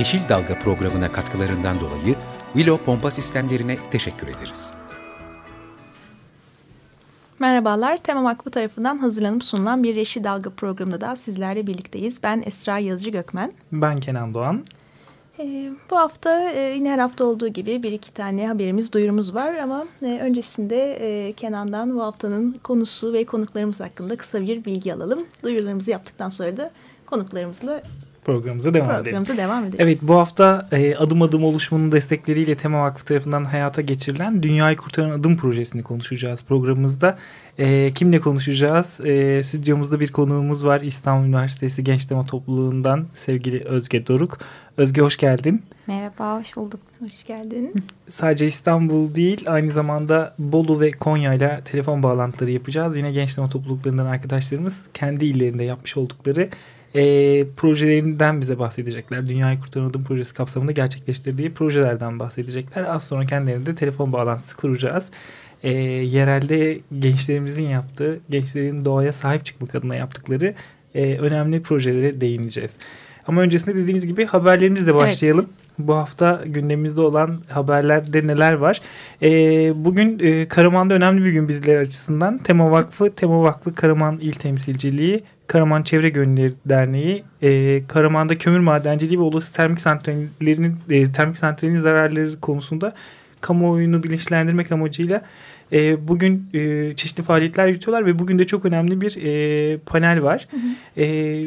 Yeşil Dalga programına katkılarından dolayı Willow Pompa Sistemlerine teşekkür ederiz. Merhabalar, Tema Vakfı tarafından hazırlanıp sunulan bir Yeşil Dalga programında da sizlerle birlikteyiz. Ben Esra Yazıcı Gökmen. Ben Kenan Doğan. Ee, bu hafta e, yine her hafta olduğu gibi bir iki tane haberimiz, duyurumuz var ama e, öncesinde e, Kenan'dan bu haftanın konusu ve konuklarımız hakkında kısa bir bilgi alalım. Duyurularımızı yaptıktan sonra da konuklarımızla programımıza devam programımıza edelim. devam edelim. Evet bu hafta e, Adım Adım oluşumunun destekleriyle Tema Vakfı tarafından hayata geçirilen Dünyayı Kurtaran Adım projesini konuşacağız programımızda. E, kimle konuşacağız? E, stüdyomuzda bir konuğumuz var. İstanbul Üniversitesi Gençleme Topluluğundan sevgili Özge Doruk. Özge hoş geldin. Merhaba, hoş bulduk. Hoş geldin. Sadece İstanbul değil, aynı zamanda Bolu ve Konya ile telefon bağlantıları yapacağız. Yine gençleme topluluklarından arkadaşlarımız kendi illerinde yapmış oldukları e, projelerinden bize bahsedecekler. Dünyayı Kurtaran Adım projesi kapsamında gerçekleştirdiği projelerden bahsedecekler. Az sonra kendilerinde telefon bağlantısı kuracağız. E, yerelde gençlerimizin yaptığı, gençlerin doğaya sahip çıkmak adına yaptıkları e, önemli projelere değineceğiz. Ama öncesinde dediğimiz gibi haberlerimizle başlayalım. Evet. Bu hafta gündemimizde olan haberlerde neler var? Ee, bugün e, Karaman'da önemli bir gün bizler açısından. Tema Vakfı, Tema Vakfı Karaman İl Temsilciliği Karaman Çevre Gönülleri Derneği e, Karaman'da kömür madenciliği ve olası termik santrallerinin e, termik santralinin zararları konusunda kamuoyunu bilinçlendirmek amacıyla e, bugün e, çeşitli faaliyetler yürütüyorlar ve bugün de çok önemli bir e, panel var. Hı hı. E,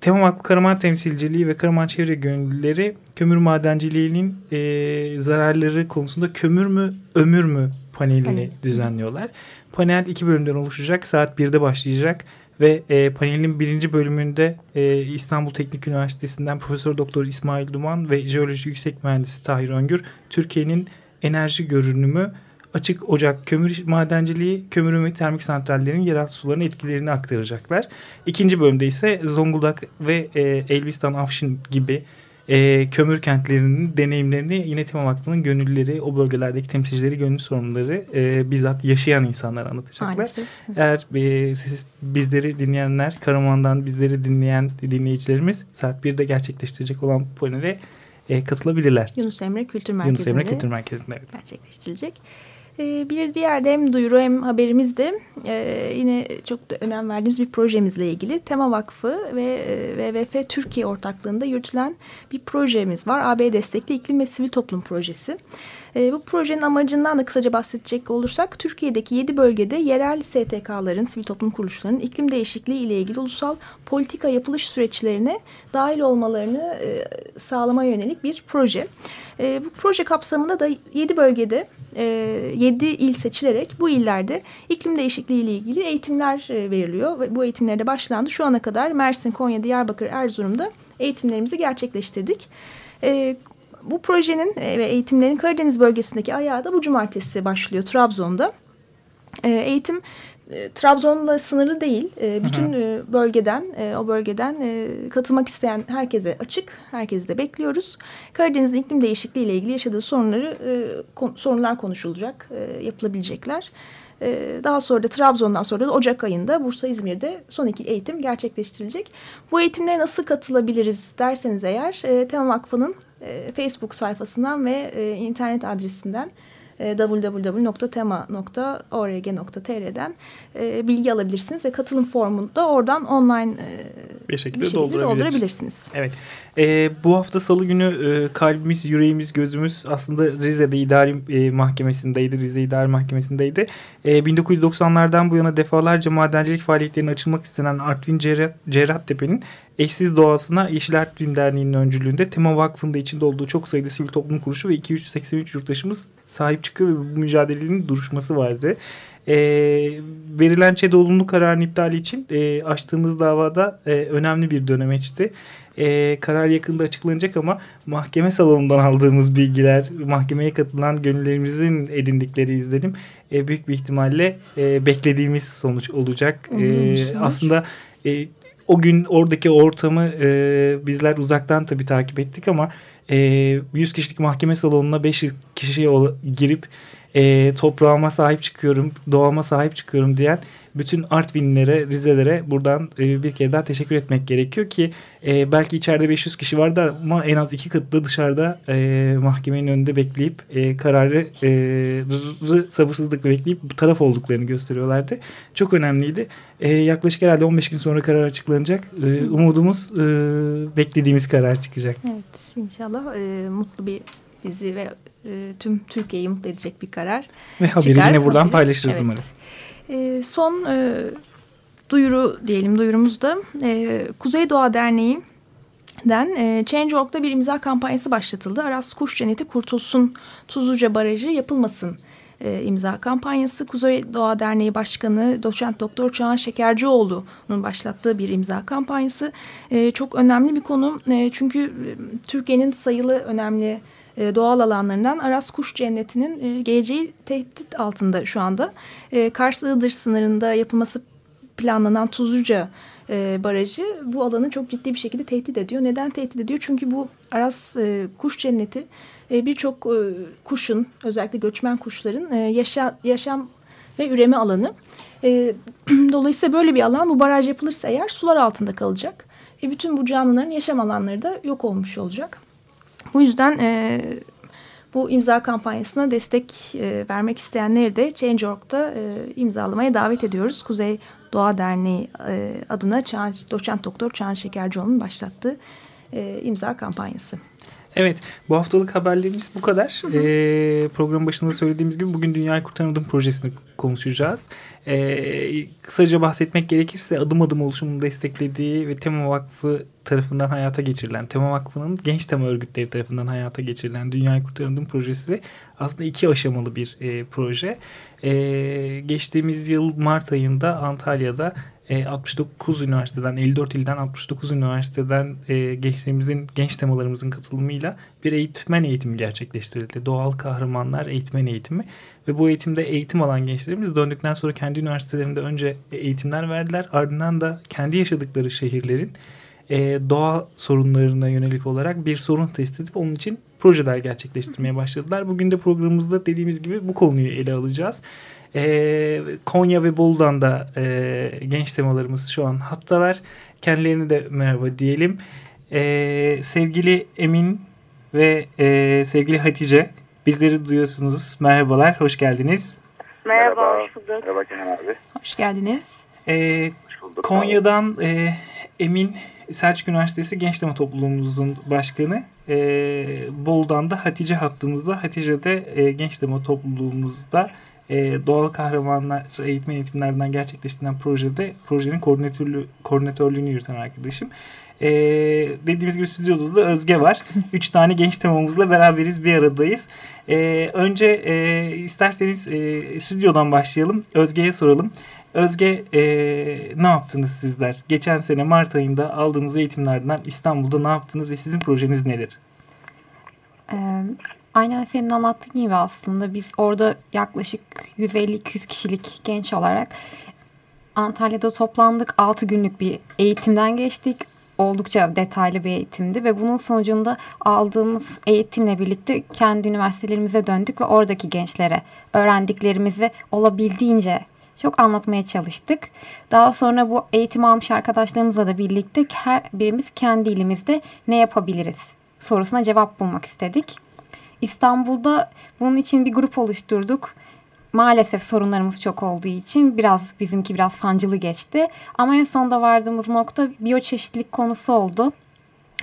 Tema Vakfı Karaman Temsilciliği ve Karaman Çevre Gönüllüleri kömür madenciliğinin e, zararları konusunda kömür mü ömür mü panelini Panel. düzenliyorlar. Panel iki bölümden oluşacak. Saat 1'de başlayacak. Ve e, panelin birinci bölümünde e, İstanbul Teknik Üniversitesi'nden Profesör Doktor İsmail Duman ve Jeoloji Yüksek Mühendisi Tahir Öngür Türkiye'nin enerji görünümü açık ocak kömür madenciliği, kömür ve termik santrallerin yeraltı sularının etkilerini aktaracaklar. İkinci bölümde ise Zonguldak ve e, Elbistan, Afşin gibi e, kömür kentlerinin deneyimlerini yine Tema Vakfı'nın gönüllüleri, o bölgelerdeki temsilcileri, gönüllü sorumluları e, bizzat yaşayan insanlar anlatacaklar. Maalesef. Eğer e, siz bizleri dinleyenler, Karaman'dan bizleri dinleyen dinleyicilerimiz saat 1'de gerçekleştirecek olan bu panele e, katılabilirler. Yunus Emre Kültür Merkezi'nde. Yunus Emre Kültür Merkezi'nde evet. gerçekleştirilecek. Ee, bir diğer de hem duyuru hem haberimiz de e, yine çok da önem verdiğimiz bir projemizle ilgili. Tema Vakfı ve WWF Türkiye ortaklığında yürütülen bir projemiz var. AB destekli iklim ve sivil toplum projesi. E, bu projenin amacından da kısaca bahsedecek olursak Türkiye'deki yedi bölgede yerel STK'ların, sivil toplum kuruluşlarının iklim değişikliği ile ilgili ulusal politika yapılış süreçlerine dahil olmalarını e, sağlama yönelik bir proje. E, bu proje kapsamında da yedi bölgede e, yedi il seçilerek bu illerde iklim değişikliği ile ilgili eğitimler e, veriliyor ve bu eğitimlerde başlandı. Şu ana kadar Mersin, Konya, Diyarbakır, Erzurum'da eğitimlerimizi gerçekleştirdik. E, bu projenin e, ve eğitimlerin Karadeniz bölgesindeki ayağı da bu cumartesi başlıyor Trabzon'da. E, eğitim e, Trabzon'la sınırlı değil. bütün hı hı. bölgeden, o bölgeden katılmak isteyen herkese açık. Herkesi de bekliyoruz. Karadeniz'in iklim değişikliği ile ilgili yaşadığı sorunları, sorunlar konuşulacak, yapılabilecekler. Daha sonra da Trabzon'dan sonra da Ocak ayında Bursa İzmir'de son iki eğitim gerçekleştirilecek. Bu eğitimlere nasıl katılabiliriz derseniz eğer Tema Vakfı'nın e, Facebook sayfasından ve e, internet adresinden www.tema.org.tr'den e, bilgi alabilirsiniz ve katılım formunu da oradan online e, bir şekilde, bir şekilde doldurabilirsiniz. doldurabilirsiniz. Evet. E, bu hafta salı günü e, kalbimiz, yüreğimiz, gözümüz aslında Rize'de idari e, mahkemesindeydi. Rize İdari Mahkemesi'ndeydi. E, 1990'lardan bu yana defalarca madencilik faaliyetlerinin açılmak istenen Artvin Cerrah, Cerrahtepe'nin eşsiz doğasına Yeşil Artvin Derneği'nin öncülüğünde Tema Vakfı'nda içinde olduğu çok sayıda sivil toplum kuruluşu ve 283 yurttaşımız sahip çıkıyor ve bu mücadelenin duruşması vardı. E, verilen ÇED olumlu kararın iptali için e, açtığımız davada e, önemli bir dönemeçti. E, karar yakında açıklanacak ama mahkeme salonundan aldığımız bilgiler, mahkemeye katılan gönüllerimizin edindikleri izlenim e, büyük bir ihtimalle e, beklediğimiz sonuç olacak. E, aslında e, o gün oradaki ortamı e, bizler uzaktan tabii takip ettik ama e, 100 kişilik mahkeme salonuna 500 kişiye girip e, toprağıma sahip çıkıyorum, doğama sahip çıkıyorum diyen bütün Artvinlilere, Rizelere buradan e, bir kere daha teşekkür etmek gerekiyor ki e, belki içeride 500 kişi vardı ama en az iki katlı dışarıda e, mahkemenin önünde bekleyip e, kararı e, sabırsızlıkla bekleyip taraf olduklarını gösteriyorlardı. Çok önemliydi. E, yaklaşık herhalde 15 gün sonra karar açıklanacak. E, umudumuz e, beklediğimiz karar çıkacak. Evet inşallah e, mutlu bir bizi ve e, tüm Türkiye'yi mutlu edecek bir karar Ve haberi çıkar. yine buradan Haberi, paylaşırız evet. umarım. E, son e, duyuru diyelim duyurumuzda e, Kuzey Doğa Derneği den e, Change.org'da bir imza kampanyası başlatıldı. Aras Kuş Cenneti Kurtulsun Tuzluca Barajı yapılmasın e, imza kampanyası. Kuzey Doğa Derneği Başkanı Doçent Doktor Çağan Şekercioğlu'nun başlattığı bir imza kampanyası. E, çok önemli bir konu e, çünkü e, Türkiye'nin sayılı önemli e, doğal alanlarından Aras Kuş Cenneti'nin e, geleceği tehdit altında şu anda. E, Kars-Iğdır sınırında yapılması planlanan Tuzluca e, barajı bu alanı çok ciddi bir şekilde tehdit ediyor. Neden tehdit ediyor? Çünkü bu Aras e, Kuş Cenneti birçok kuşun özellikle göçmen kuşların yaşa, yaşam ve üreme alanı. Dolayısıyla böyle bir alan bu baraj yapılırsa eğer sular altında kalacak. E, bütün bu canlıların yaşam alanları da yok olmuş olacak. Bu yüzden e, bu imza kampanyasına destek e, vermek isteyenleri de Change.org'da e, imzalamaya davet ediyoruz. Kuzey Doğa Derneği e, adına Çağan, doçent doktor Çağan Şekercioğlu'nun başlattığı e, imza kampanyası. Evet bu haftalık haberlerimiz bu kadar. Ee, program başında söylediğimiz gibi bugün Dünyayı Kurtaralım projesini konuşacağız. Ee, kısaca bahsetmek gerekirse adım adım oluşumun desteklediği ve Tema Vakfı tarafından hayata geçirilen, Tema Vakfı'nın genç tema örgütleri tarafından hayata geçirilen Dünyayı Kurtaralım projesi aslında iki aşamalı bir e, proje. E, geçtiğimiz yıl Mart ayında Antalya'da 69 e, üniversiteden 54 ilden 69 üniversiteden e, gençlerimizin genç temalarımızın katılımıyla bir eğitmen eğitimi gerçekleştirildi. Doğal kahramanlar eğitmen eğitimi ve bu eğitimde eğitim alan gençlerimiz döndükten sonra kendi üniversitelerinde önce eğitimler verdiler. Ardından da kendi yaşadıkları şehirlerin e, doğa sorunlarına yönelik olarak bir sorun tespit edip onun için projeler gerçekleştirmeye başladılar. Bugün de programımızda dediğimiz gibi bu konuyu ele alacağız. E, Konya ve Bolu'dan da e, genç temalarımız şu an hattalar. Kendilerine de merhaba diyelim. E, sevgili Emin ve e, sevgili Hatice bizleri duyuyorsunuz. Merhabalar, hoş geldiniz. Merhaba, hoş bulduk. Merhaba Kenan abi. Hoş geldiniz. E, hoş bulduk, Konya'dan e, Emin Selçuk Üniversitesi Genç Tema Topluluğumuzun başkanı. E, Bolu'dan da Hatice hattımızda. Hatice de e, Genç Tema Topluluğumuzda e, doğal kahramanlar eğitmen eğitimlerden gerçekleştirilen projede projenin koordinatörlü, koordinatörlüğünü yürüten arkadaşım. E, dediğimiz gibi stüdyoda da Özge var. Üç tane genç temamızla beraberiz bir aradayız. E, önce e, isterseniz e, stüdyodan başlayalım. Özge'ye soralım. Özge e, ne yaptınız sizler? Geçen sene Mart ayında aldığınız eğitimlerden İstanbul'da ne yaptınız ve sizin projeniz nedir? Aynen senin anlattığın gibi aslında biz orada yaklaşık 150-200 kişilik genç olarak Antalya'da toplandık. 6 günlük bir eğitimden geçtik. Oldukça detaylı bir eğitimdi ve bunun sonucunda aldığımız eğitimle birlikte kendi üniversitelerimize döndük ve oradaki gençlere öğrendiklerimizi olabildiğince çok anlatmaya çalıştık. Daha sonra bu eğitim almış arkadaşlarımızla da birlikte her birimiz kendi ilimizde ne yapabiliriz sorusuna cevap bulmak istedik. İstanbul'da bunun için bir grup oluşturduk. Maalesef sorunlarımız çok olduğu için biraz bizimki biraz sancılı geçti. Ama en sonunda vardığımız nokta biyoçeşitlilik konusu oldu.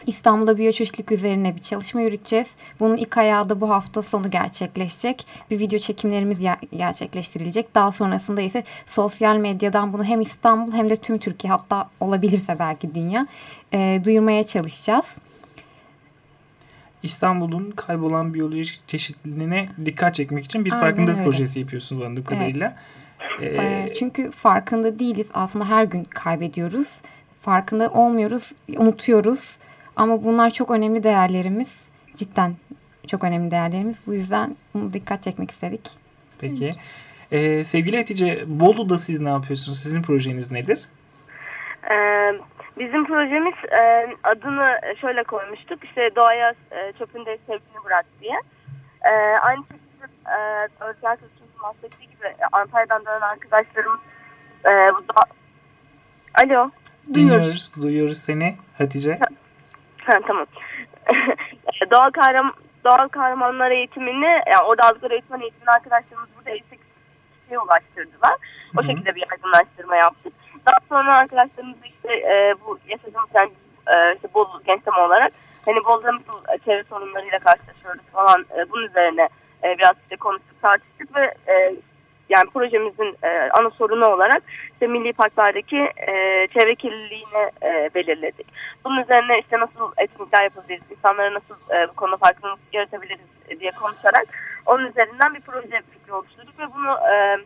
İstanbul'da biyoçeşitlik üzerine bir çalışma yürüteceğiz. Bunun ilk ayağı da bu hafta sonu gerçekleşecek. Bir video çekimlerimiz gerçekleştirilecek. Daha sonrasında ise sosyal medyadan bunu hem İstanbul hem de tüm Türkiye hatta olabilirse belki dünya e, duyurmaya çalışacağız. İstanbul'un kaybolan biyolojik çeşitliliğine dikkat çekmek için bir Aynen farkındalık öyle. projesi yapıyorsunuz anladığım kadarıyla. Ee, Çünkü farkında değiliz. Aslında her gün kaybediyoruz. Farkında olmuyoruz, unutuyoruz. Ama bunlar çok önemli değerlerimiz. Cidden çok önemli değerlerimiz. Bu yüzden bunu dikkat çekmek istedik. Peki. Ee, sevgili Hatice, Bolu'da siz ne yapıyorsunuz? Sizin projeniz nedir? Ee, bizim projemiz e, adını şöyle koymuştuk. İşte doğaya e, çöpün de sevgini bırak diye. E, aynı şekilde e, Özgür arkadaşımızın bahsettiği gibi e, Antalya'dan dönen arkadaşlarımız e, bu da... Alo. Duyuyoruz. Duyuyoruz seni Hatice. Ha, tamam. doğal kahraman doğal kahramanlar eğitimini yani orada aldıkları eğitim eğitimini arkadaşlarımız burada 58 kişiye ulaştırdılar. O Hı hı. şekilde bir yaygınlaştırma yaptık. Daha sonra arkadaşlarımız işte e, bu yaşadığımız yani e, işte Bolu gençlem olarak hani Bolu'da nasıl e, çevre sorunlarıyla karşılaşıyoruz falan e, bunun üzerine e, biraz işte konuştuk tartıştık ve e, yani projemizin e, ana sorunu olarak işte milli parklardaki e, çevre kirliliğini e, belirledik. Bunun üzerine işte nasıl etkinlikler yapabiliriz, insanlara nasıl e, bu konuda farkındalık yaratabiliriz diye konuşarak onun üzerinden bir proje fikri oluşturduk ve bunu e,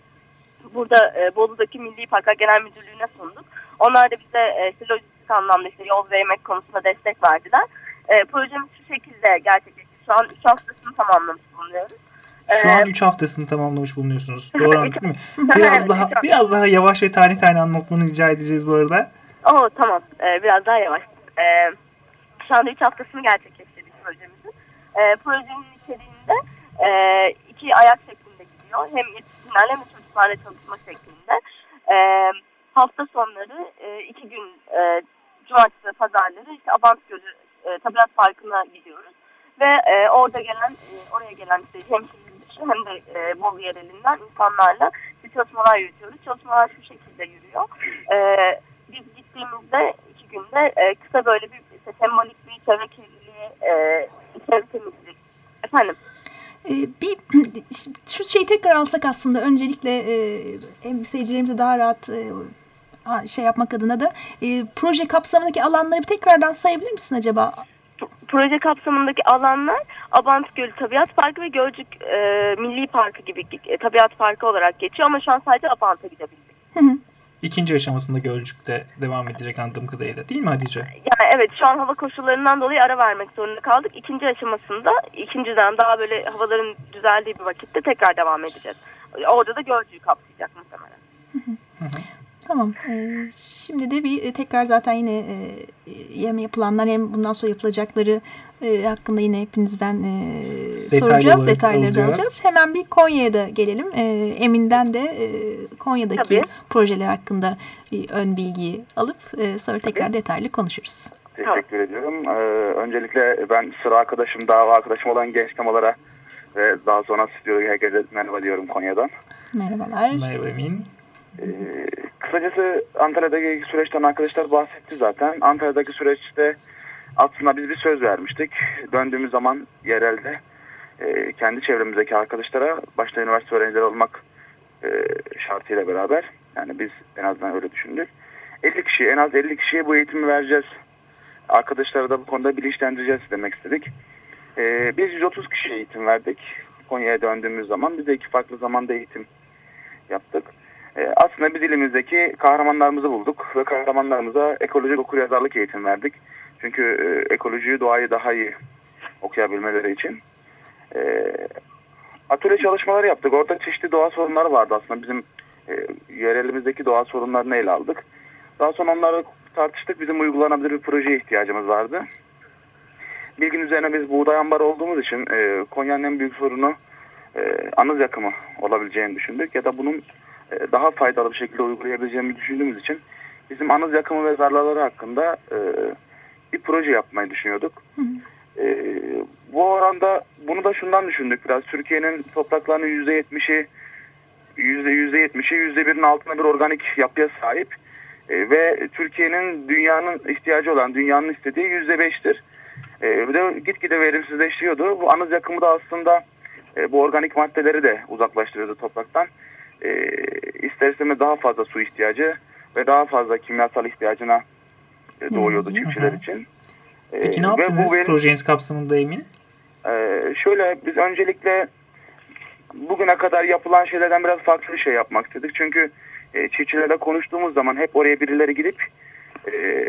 burada e, Bolu'daki Milli Parklar Genel Müdürlüğü'ne sunduk. Onlar da bize e, işte lojistik anlamda işte yol ve yemek konusunda destek verdiler. E, projemiz şu şekilde gerçekleşti. Şu an 3 haftasını tamamlamış bulunuyoruz. Şu Ee, an 3 haftasını tamamlamış bulunuyorsunuz. Doğru anladık değil mi? Biraz daha biraz daha yavaş ve tane tane anlatmanı rica edeceğiz bu arada. Oo tamam. Ee, biraz daha yavaş. Ee, şu anda 3 haftasını gerçekleştirdik projemizin. Ee, projenin içeriğinde e, iki ayak şeklinde gidiyor. Hem yetişkinlerle hem de çocuklarla çalışma şeklinde. Ee, hafta sonları e, iki gün e, cumartesi ve pazarları işte Abant Gölü e, Tabiat Parkı'na gidiyoruz. Ve e, orada gelen, e, oraya gelen işte hem şehir hem de e, Bolu yerelinden insanlarla işte çalışmalar yürütüyoruz. Çalışmalar şu şekilde yürüyor. E, biz gittiğimizde iki günde e, kısa böyle bir işte, sembolik bir çevre kirliliği, e, çevre temizliği. Efendim? Ee, bir şu şeyi tekrar alsak aslında öncelikle e, hem seyircilerimize daha rahat e, şey yapmak adına da e, proje kapsamındaki alanları bir tekrardan sayabilir misin acaba? Proje kapsamındaki alanlar Abant Gölü Tabiat Parkı ve Gölcük e, Milli Parkı gibi e, tabiat parkı olarak geçiyor ama şu an sadece Abant'a gidebildik. Hı hı. İkinci aşamasında Gölcük'te devam edecek anladığım kadarıyla. Değil mi Hatice? Yani evet şu an hava koşullarından dolayı ara vermek zorunda kaldık. İkinci aşamasında ikinci dönem daha böyle havaların düzeldiği bir vakitte tekrar devam edeceğiz. Orada da Gölcük'ü kapsayacak muhtemelen. Tamam. Ee, şimdi de bir e, tekrar zaten yine e, hem yapılanlar hem bundan sonra yapılacakları e, hakkında yine hepinizden e, Detaylı soracağız. Detayları da alacağız. alacağız. Hemen bir Konya'ya da gelelim. E, Emin'den de e, Konya'daki Tabii. projeler hakkında bir ön bilgiyi alıp e, sonra tekrar detaylı konuşuruz. Teşekkür ediyorum. Ee, öncelikle ben sıra arkadaşım, dava arkadaşım olan genç temalara ve daha sonra stüdyoya herkese merhaba diyorum Konya'dan. Merhabalar. Merhaba Emin. Ee, kısacası Antalya'daki süreçten arkadaşlar bahsetti zaten. Antalya'daki süreçte aslında biz bir söz vermiştik. Döndüğümüz zaman yerelde e, kendi çevremizdeki arkadaşlara başta üniversite öğrencileri olmak e, şartıyla beraber yani biz en azından öyle düşündük. 50 kişi en az 50 kişiye bu eğitimi vereceğiz. Arkadaşları da bu konuda bilinçlendireceğiz demek istedik. E, biz 130 kişiye eğitim verdik. Konya'ya döndüğümüz zaman biz de iki farklı zamanda eğitim yaptık. E, aslında biz ilimizdeki kahramanlarımızı bulduk ve kahramanlarımıza ekolojik okuryazarlık eğitim verdik. Çünkü e, ekolojiyi, doğayı daha iyi okuyabilmeleri için. E, atölye çalışmaları yaptık. Orada çeşitli doğa sorunları vardı aslında. Bizim e, yerelimizdeki doğa sorunlarını ele aldık. Daha sonra onları tartıştık. Bizim uygulanabilir bir projeye ihtiyacımız vardı. Bilgin üzerine biz buğday ambarı olduğumuz için e, Konya'nın en büyük sorunu e, anız yakımı olabileceğini düşündük. Ya da bunun e, daha faydalı bir şekilde uygulayabileceğimizi düşündüğümüz için bizim anız yakımı ve zararları hakkında e, bir proje yapmayı düşünüyorduk. E, bu oranda bunu da şundan düşündük biraz. Türkiye'nin topraklarının %70'i yüzde yüzde yetmişi yüzde birin altında bir organik yapıya sahip E, ve Türkiye'nin dünyanın ihtiyacı olan dünyanın istediği yüzde beştir. E, bir de gitgide verimsizleşiyordu. Bu anız yakımı da aslında e, bu organik maddeleri de uzaklaştırıyordu topraktan. E, ister istemez daha fazla su ihtiyacı ve daha fazla kimyasal ihtiyacına doğuyordu Hı hı. çiftçiler için. E, Peki ne yaptınız verim- projeniz kapsamında Emin? ee, şöyle biz öncelikle bugüne kadar yapılan şeylerden biraz farklı bir şey yapmak istedik. Çünkü e, çiftçilerle konuştuğumuz zaman hep oraya birileri gidip e,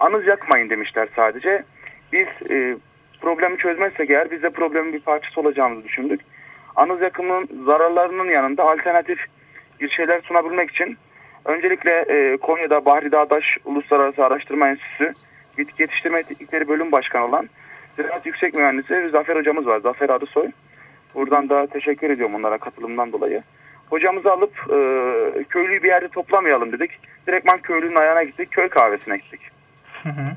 anız yakmayın demişler sadece. Biz e, problemi çözmezsek eğer biz de problemin bir parçası olacağımızı düşündük. Anız yakımının zararlarının yanında alternatif bir şeyler sunabilmek için öncelikle e, Konya'da Bahri Dağdaş Uluslararası Araştırma Enstitüsü Bitki Yetiştirme Teknikleri Bölüm Başkanı olan Ziraat Yüksek Mühendisi Zafer Hocamız var. Zafer Arısoy. Buradan da teşekkür ediyorum onlara katılımdan dolayı. Hocamızı alıp e, köylüyü bir yerde toplamayalım dedik. Direktman köylünün ayağına gittik. Köy kahvesine gittik. Hı hı.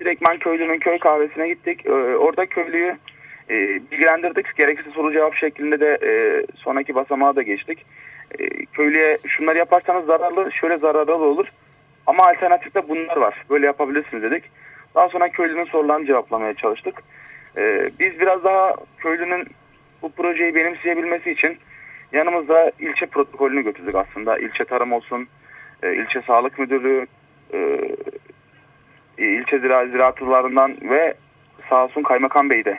Direktman köylünün köy kahvesine gittik. E, orada köylüyü e, bilgilendirdik. Gerekirse soru cevap şeklinde de e, sonraki basamağa da geçtik. E, köylüye şunları yaparsanız zararlı, şöyle zararlı olur. Ama alternatifte bunlar var. Böyle yapabilirsiniz dedik. Daha sonra köylünün sorularını cevaplamaya çalıştık. E, biz biraz daha köylünün bu projeyi benimseyebilmesi için yanımızda ilçe protokolünü götürdük aslında. İlçe tarım olsun, e, ilçe sağlık müdürlüğü, e, ilçe zira ziraatçılarından ve sağ olsun kaymakam bey de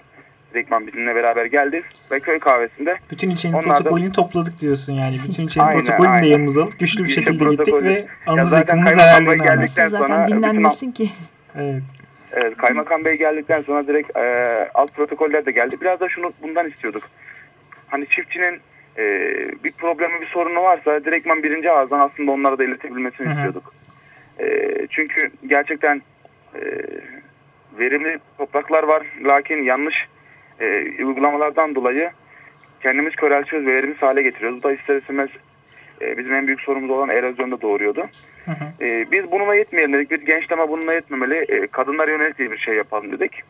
direktman bizimle beraber geldi ve köy kahvesinde. Bütün ilçenin Onlar da- protokolünü topladık diyorsun yani. Bütün ilçenin Aynen, protokolünü de aynen. yanımıza alıp güçlü bir İlçe şekilde gittik ve Ya anız zaten yakımının kaymakam bey zararlarını geldikten sonra zaten bütün dinlenmesin ki. Evet. Evet, Kaymakam Bey geldikten sonra direkt e, alt protokoller de geldi. Biraz da şunu bundan istiyorduk. Hani çiftçinin e, bir problemi, bir sorunu varsa direktman birinci ağızdan aslında onlara da iletebilmesini Hı hı. istiyorduk. E, çünkü gerçekten e, verimli topraklar var. Lakin yanlış e, uygulamalardan dolayı kendimiz köreltiyoruz ve verimsiz hale getiriyoruz. Bu da ister istemez e, bizim en büyük sorunumuz olan erozyonu da doğuruyordu. Hı hı. Ee, biz bununla yetmeyelim dedik. Bir gençleme bununla yetmemeli. Ee, kadınlara yönelik bir şey yapalım dedik.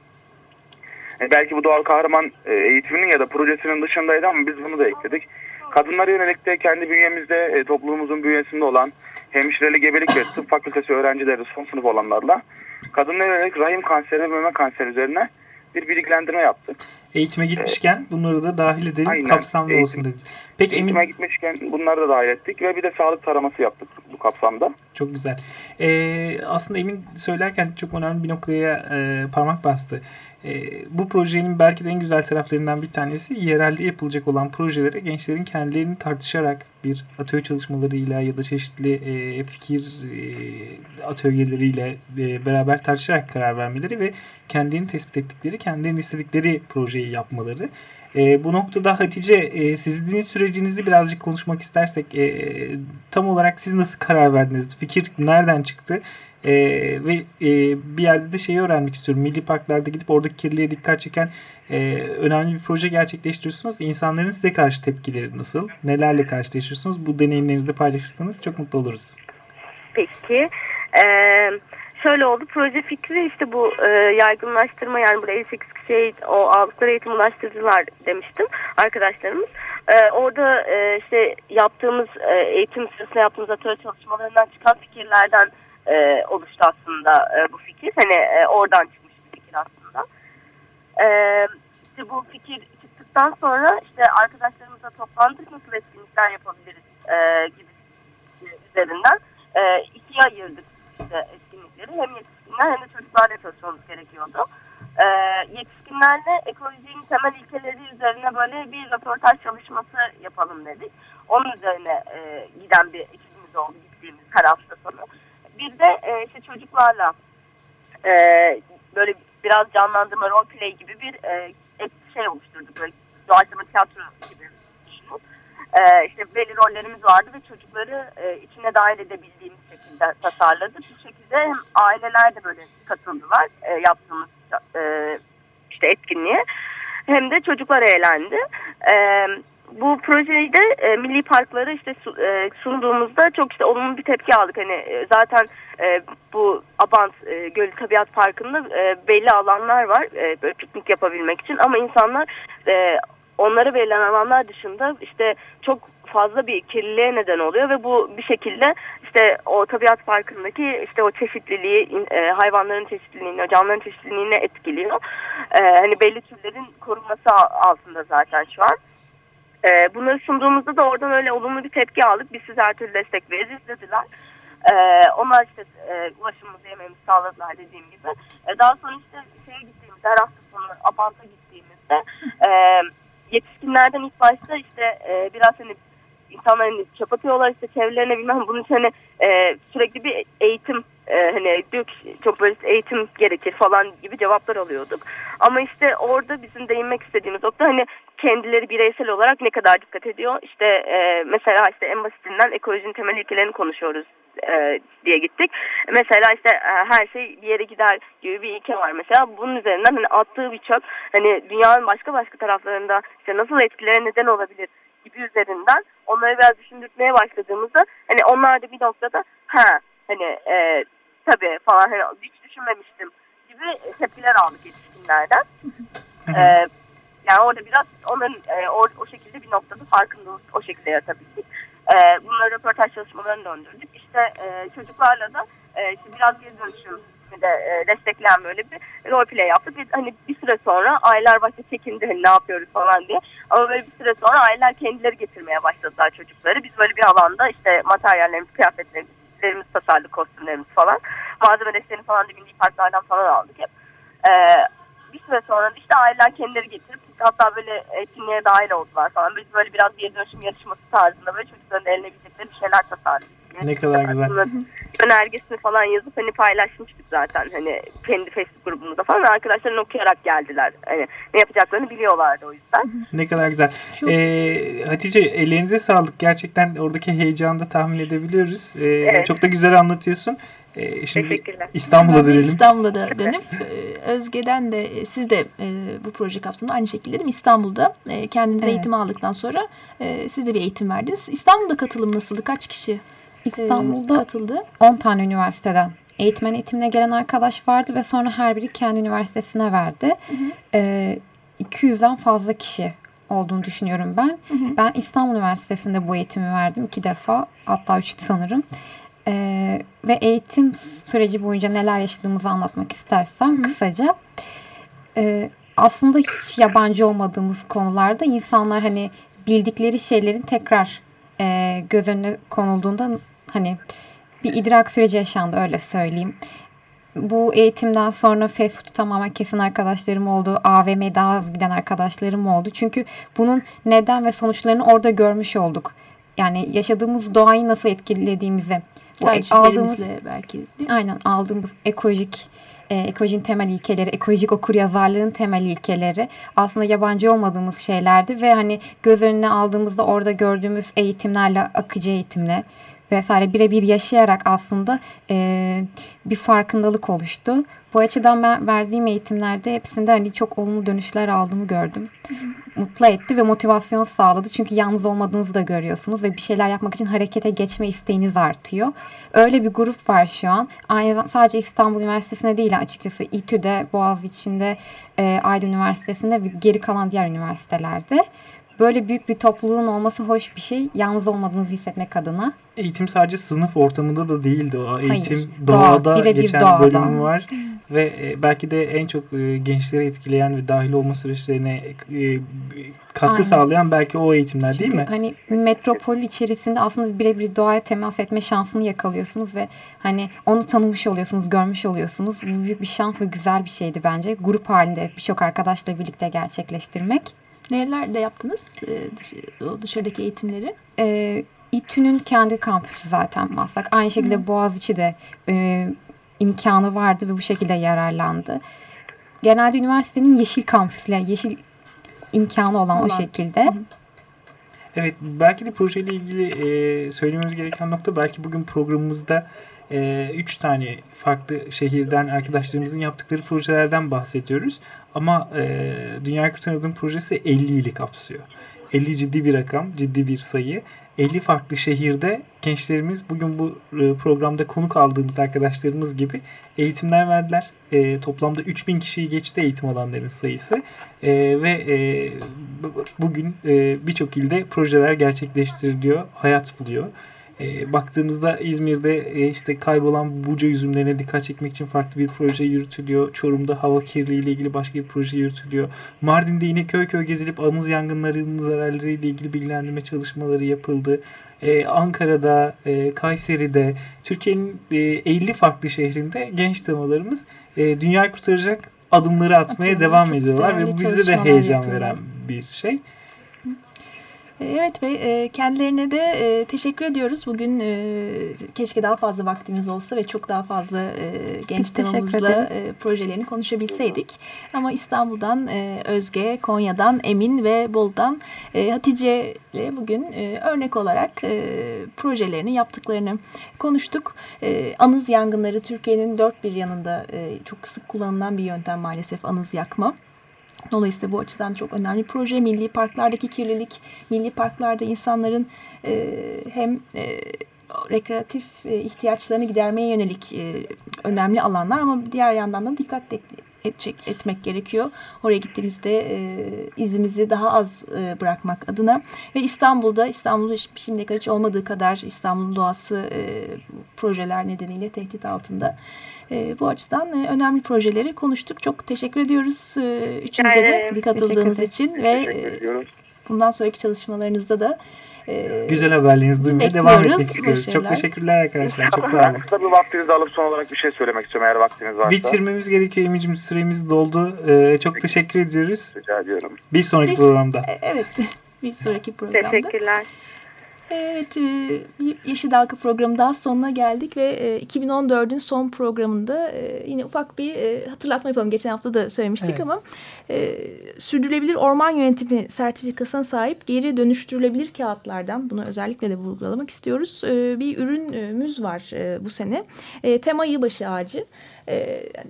Ee, belki bu doğal kahraman e, eğitiminin ya da projesinin dışındaydı ama biz bunu da ekledik. Kadınlara yönelik de kendi bünyemizde e, toplumumuzun bünyesinde olan hemşireli gebelik ve tıp fakültesi öğrencileri son sınıf olanlarla kadınlara yönelik rahim kanseri ve meme kanseri üzerine bir bilgilendirme yaptık. Eğitime gitmişken bunları da dahil edelim Aynen. kapsamlı Eğitim- olsun dediniz. Peki Emin Eğitime gitmişken bunları da dahil ettik ve bir de sağlık taraması yaptık bu kapsamda. Çok güzel. Ee, aslında Emin söylerken çok önemli bir noktaya e, parmak bastı. E, bu projenin belki de en güzel taraflarından bir tanesi yerelde yapılacak olan projelere gençlerin kendilerini tartışarak bir atölye çalışmalarıyla ya da çeşitli e, fikir e, atölyeleriyle e, beraber tartışarak karar vermeleri ve kendilerini tespit ettikleri, kendilerini istedikleri projeyi yapmaları. E, bu noktada Hatice e, sizin sürecinizi birazcık konuşmak istersek e, tam olarak siz nasıl karar verdiniz? Fikir nereden çıktı? E, ve e, bir yerde de şeyi öğrenmek istiyorum. Milli parklarda gidip oradaki kirliliğe dikkat çeken e, önemli bir proje gerçekleştiriyorsunuz. İnsanların size karşı tepkileri nasıl? Nelerle karşılaşıyorsunuz? Bu deneyimlerinizi de paylaşırsanız çok mutlu oluruz. Peki. Ee, şöyle oldu. Proje fikri işte bu e, yaygınlaştırma yani buraya 58 kişiye o aldıkları eğitim ulaştırdılar demiştim arkadaşlarımız. Ee, orada e, işte yaptığımız e, eğitim sırasında yaptığımız atölye çalışmalarından çıkan fikirlerden e, oluştu aslında e, bu fikir. Hani e, oradan çıkmış bir fikir aslında. Ee, işte bu fikir çıktıktan sonra işte arkadaşlarımızla toplandık nasıl etkinlikler yapabiliriz e, gibi üzerinden e, ikiye ayırdık işte etkinlikleri. Hem yetişkinler hem de çocuklarla çalışmamız gerekiyordu. E, yetişkinlerle ekolojinin temel ilkeleri üzerine böyle bir röportaj çalışması yapalım dedik. Onun üzerine e, giden bir ekibimiz oldu gittiğimiz her hafta sonu. Bir de e, işte çocuklarla e, böyle biraz canlandırma role play gibi bir e, şey oluşturduk. Böyle doğaçlama tiyatro gibi. E, işte belli rollerimiz vardı ve çocukları e, içine dahil edebildiğimiz şekilde tasarladık. Bu şekilde hem aileler de böyle katıldılar e, yaptığımız e, işte etkinliğe. Hem de çocuklar eğlendi. E, bu projeyi de e, milli parkları işte su- e, sunduğumuzda çok işte olumlu bir tepki aldık. Hani e, zaten e, bu Abant e, Gölü Tabiat Parkı'nda e, belli alanlar var e, böyle piknik yapabilmek için ama insanlar e, onlara verilen alanlar dışında işte çok fazla bir kirliliğe neden oluyor ve bu bir şekilde işte o tabiat parkındaki işte o çeşitliliği e, hayvanların çeşitliliğini, canlıların çeşitliliğini etkiliyor. E, hani belli türlerin korunması altında zaten şu an. E, bunları sunduğumuzda da oradan öyle olumlu bir tepki aldık. Biz size her türlü destek veririz dediler. E, onlar işte e, ulaşımımızı yemeğimizi sağladılar dediğim gibi. E, daha sonra işte şeye gittiğimizde her hafta sonu Abant'a gittiğimizde e, yetişkinlerden ilk başta işte e, biraz hani insanlar hani çöp atıyorlar işte çevrelerine bilmem bunun için hani e, sürekli bir eğitim e, hani ki çok böyle eğitim gerekir falan gibi cevaplar alıyorduk. Ama işte orada bizim değinmek istediğimiz nokta hani kendileri bireysel olarak ne kadar dikkat ediyor. İşte e, mesela işte en basitinden ekolojinin temel ilkelerini konuşuyoruz e, diye gittik. Mesela işte e, her şey bir yere gider gibi bir ilke var mesela. Bunun üzerinden hani attığı bir çöp hani dünyanın başka başka taraflarında işte nasıl etkilere neden olabilir gibi üzerinden onları biraz düşündürtmeye başladığımızda hani onlar da bir noktada ha hani e, tabii falan hani hiç düşünmemiştim gibi tepkiler aldık yetişkinlerden. e, yani orada biraz onların e, o, o şekilde bir noktada farkındalık o şekilde yaratabildik. E, bunları röportaj çalışmalarını döndürdük. İşte e, çocuklarla da e, işte biraz geri dönüşüm de e, destekleyen böyle bir role play yaptık. Ve hani bir süre sonra aileler başta çekindi hani ne yapıyoruz falan diye. Ama böyle bir süre sonra aileler kendileri getirmeye başladılar çocukları. Biz böyle bir alanda işte materyallerimiz, kıyafetlerimiz, tasarladık, kostümlerimiz falan. Malzeme desteğini falan da günlük parklardan falan aldık hep. Ee, bir süre sonra işte aileler kendileri getirip hatta böyle etkinliğe dahil oldular falan. Biz böyle biraz bir dönüşüm yarışması tarzında böyle çocukların eline bilecekleri bir şeyler tasarladık. Ne kadar güzel. Önergesini falan yazıp hani paylaşmıştık zaten hani kendi Facebook grubumuzda falan arkadaşların okuyarak geldiler. Hani ne yapacaklarını biliyorlardı o yüzden. Ne kadar güzel. Ee, Hatice ellerinize sağlık. Gerçekten oradaki heyecanı da tahmin edebiliyoruz. Ee, evet. Çok da güzel anlatıyorsun. Ee, şimdi İstanbul'a dönelim. İstanbul'a da dönüp Özge'den de siz de e, bu proje kapsamında aynı şekilde değil mi? İstanbul'da e, kendinize evet. eğitim aldıktan sonra e, siz de bir eğitim verdiniz. İstanbul'da katılım nasıldı? Kaç kişi İstanbul'da katıldı? 10 tane üniversiteden eğitmen eğitimine gelen arkadaş vardı ve sonra her biri kendi üniversitesine verdi. Hı hı. E, 200'den fazla kişi olduğunu düşünüyorum ben. Hı hı. Ben İstanbul Üniversitesi'nde bu eğitimi verdim iki defa hatta üç sanırım. Ee, ve eğitim süreci boyunca neler yaşadığımızı anlatmak istersen Hı. kısaca. Ee, aslında hiç yabancı olmadığımız konularda insanlar hani bildikleri şeylerin tekrar e, göz önüne konulduğunda hani bir idrak süreci yaşandı öyle söyleyeyim. Bu eğitimden sonra fast food'u tamamen kesin arkadaşlarım oldu. AVM'ye daha az giden arkadaşlarım oldu. Çünkü bunun neden ve sonuçlarını orada görmüş olduk. Yani yaşadığımız doğayı nasıl etkilediğimizi bu aldığımız belki? Aynen aldığımız ekolojik e, ekolojinin temel ilkeleri, ekolojik okur yazarlığın temel ilkeleri aslında yabancı olmadığımız şeylerdi ve hani göz önüne aldığımızda orada gördüğümüz eğitimlerle, akıcı eğitimle vesaire birebir yaşayarak aslında e, bir farkındalık oluştu. Bu açıdan ben verdiğim eğitimlerde hepsinde hani çok olumlu dönüşler aldığımı gördüm. Hı hı. Mutlu etti ve motivasyon sağladı. Çünkü yalnız olmadığınızı da görüyorsunuz ve bir şeyler yapmak için harekete geçme isteğiniz artıyor. Öyle bir grup var şu an. Aynı sadece İstanbul Üniversitesi'nde değil açıkçası. İTÜ'de, Boğaziçi'nde, e, Aydın Üniversitesi'nde ve geri kalan diğer üniversitelerde. Böyle büyük bir topluluğun olması hoş bir şey. Yalnız olmadığınızı hissetmek adına. Eğitim sadece sınıf ortamında da değildi. O eğitim Hayır, doğada doğa, geçen doğada. bölümü var. Ve e, belki de en çok e, gençleri etkileyen ve dahil olma süreçlerine e, katkı Aynen. sağlayan belki o eğitimler Çünkü değil mi? hani metropol içerisinde aslında birebir doğaya temas etme şansını yakalıyorsunuz ve hani onu tanımış oluyorsunuz, görmüş oluyorsunuz. Bu büyük bir şans ve güzel bir şeydi bence. Grup halinde birçok arkadaşla birlikte gerçekleştirmek. Neler de yaptınız o dışarıdaki eğitimleri? Ee, İTÜ'nün kendi kampüsü zaten Maslak. Aynı şekilde Hı. Boğaziçi de e, imkanı vardı ve bu şekilde yararlandı. Genelde üniversitenin yeşil kampüsüyle, yeşil imkanı olan, olan. o şekilde. Hı. Evet belki de projeyle ilgili e, söylememiz gereken nokta belki bugün programımızda e, üç tane farklı şehirden arkadaşlarımızın yaptıkları projelerden bahsediyoruz. Ama e, Dünya Kurtarıldığım projesi 50 ili kapsıyor. 50 ciddi bir rakam, ciddi bir sayı. 50 farklı şehirde gençlerimiz bugün bu e, programda konuk aldığımız arkadaşlarımız gibi eğitimler verdiler. E, toplamda 3000 kişiyi geçti eğitim alanlarının sayısı. E, ve e, bugün e, birçok ilde projeler gerçekleştiriliyor, hayat buluyor. E, baktığımızda İzmir'de e, işte kaybolan buca üzümlerine dikkat çekmek için farklı bir proje yürütülüyor. Çorum'da hava kirliliği ile ilgili başka bir proje yürütülüyor. Mardin'de yine köy köy gezilip anız yangınlarının zararları ile ilgili bilgilendirme çalışmaları yapıldı. Ee, Ankara'da, e, Kayseri'de, Türkiye'nin e, 50 farklı şehrinde genç temalarımız e, dünyayı kurtaracak adımları atmaya Atıyor, devam ediyorlar ve bizde de heyecan yapıyorlar. veren bir şey. Evet ve kendilerine de teşekkür ediyoruz. Bugün keşke daha fazla vaktimiz olsa ve çok daha fazla genç temamızla projelerini konuşabilseydik. Ama İstanbul'dan Özge, Konya'dan Emin ve Bol'dan Hatice ile bugün örnek olarak projelerini yaptıklarını konuştuk. Anız yangınları Türkiye'nin dört bir yanında çok sık kullanılan bir yöntem maalesef anız yakma. Dolayısıyla bu açıdan çok önemli proje. Milli parklardaki kirlilik, milli parklarda insanların e, hem e, rekreatif e, ihtiyaçlarını gidermeye yönelik e, önemli alanlar ama diğer yandan da dikkat edecek, etmek gerekiyor. Oraya gittiğimizde e, izimizi daha az e, bırakmak adına ve İstanbul'da İstanbul'da şimdiye kadar hiç olmadığı kadar İstanbul'un doğası e, projeler nedeniyle tehdit altında. E, bu açıdan e, önemli projeleri konuştuk. Çok teşekkür ediyoruz e, üçünüze de bir katıldığınız için ve e, bundan sonraki çalışmalarınızda da e, güzel haberlerinizi duymaya devam etmek istiyoruz. Çok teşekkürler arkadaşlar. Çok sağ olun. Kısa bir vaktinizi alıp son olarak bir şey söylemek istiyorum eğer vaktiniz varsa. Bitirmemiz gerekiyor Emicim. Süremiz doldu. Ee, çok teşekkür ediyoruz. Rica ediyorum. Bir sonraki Biz, programda. Evet. bir sonraki programda. Teşekkürler. Evet, e, Yeşil Dalga programı daha sonuna geldik ve 2014'ün e, son programında e, yine ufak bir hatırlatma yapalım. Geçen hafta da söylemiştik evet. ama sürdürülebilir orman yönetimi sertifikasına sahip geri dönüştürülebilir kağıtlardan bunu özellikle de vurgulamak istiyoruz. Bir ürünümüz var bu sene. Tema yılbaşı ağacı.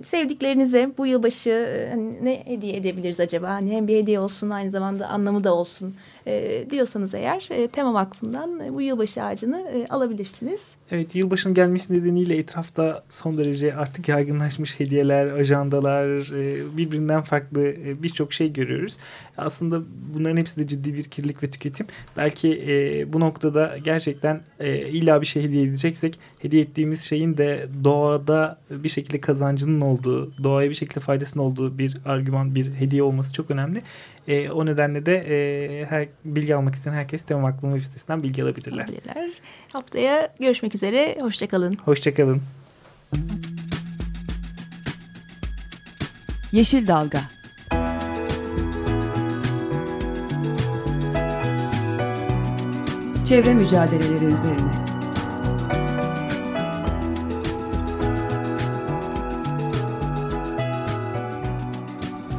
Sevdiklerinize bu yılbaşı hani ne hediye edebiliriz acaba? Hani hem bir hediye olsun aynı zamanda anlamı da olsun e, diyorsanız eğer e, Tema Vakfı'ndan e, bu yılbaşı ağacını e, alabilirsiniz. Evet yılbaşının gelmesi nedeniyle etrafta son derece artık yaygınlaşmış hediyeler, ajandalar, e, birbirinden farklı e, birçok şey görüyoruz. Aslında bunların hepsi de ciddi bir kirlilik ve tüketim. Belki e, bu noktada gerçekten illa bir şey hediye edeceksek hediye ettiğimiz şeyin de doğada bir şekilde kazancının olduğu, doğaya bir şekilde faydasının olduğu bir argüman, bir hediye olması çok önemli. E, o nedenle de e, her bilgi almak isteyen herkes Tema Vakfı'nın web sitesinden bilgi alabilirler. alabilirler. Haftaya görüşmek üzere. Hoşçakalın. Hoşçakalın. Yeşil Dalga Çevre mücadeleleri üzerine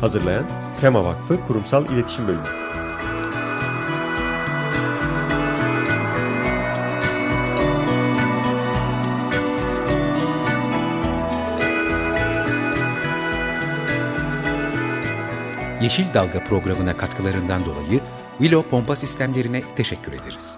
Hazırlayan Tema Vakfı Kurumsal İletişim Bölümü. Yeşil Dalga programına katkılarından dolayı Willow Pompa Sistemlerine teşekkür ederiz.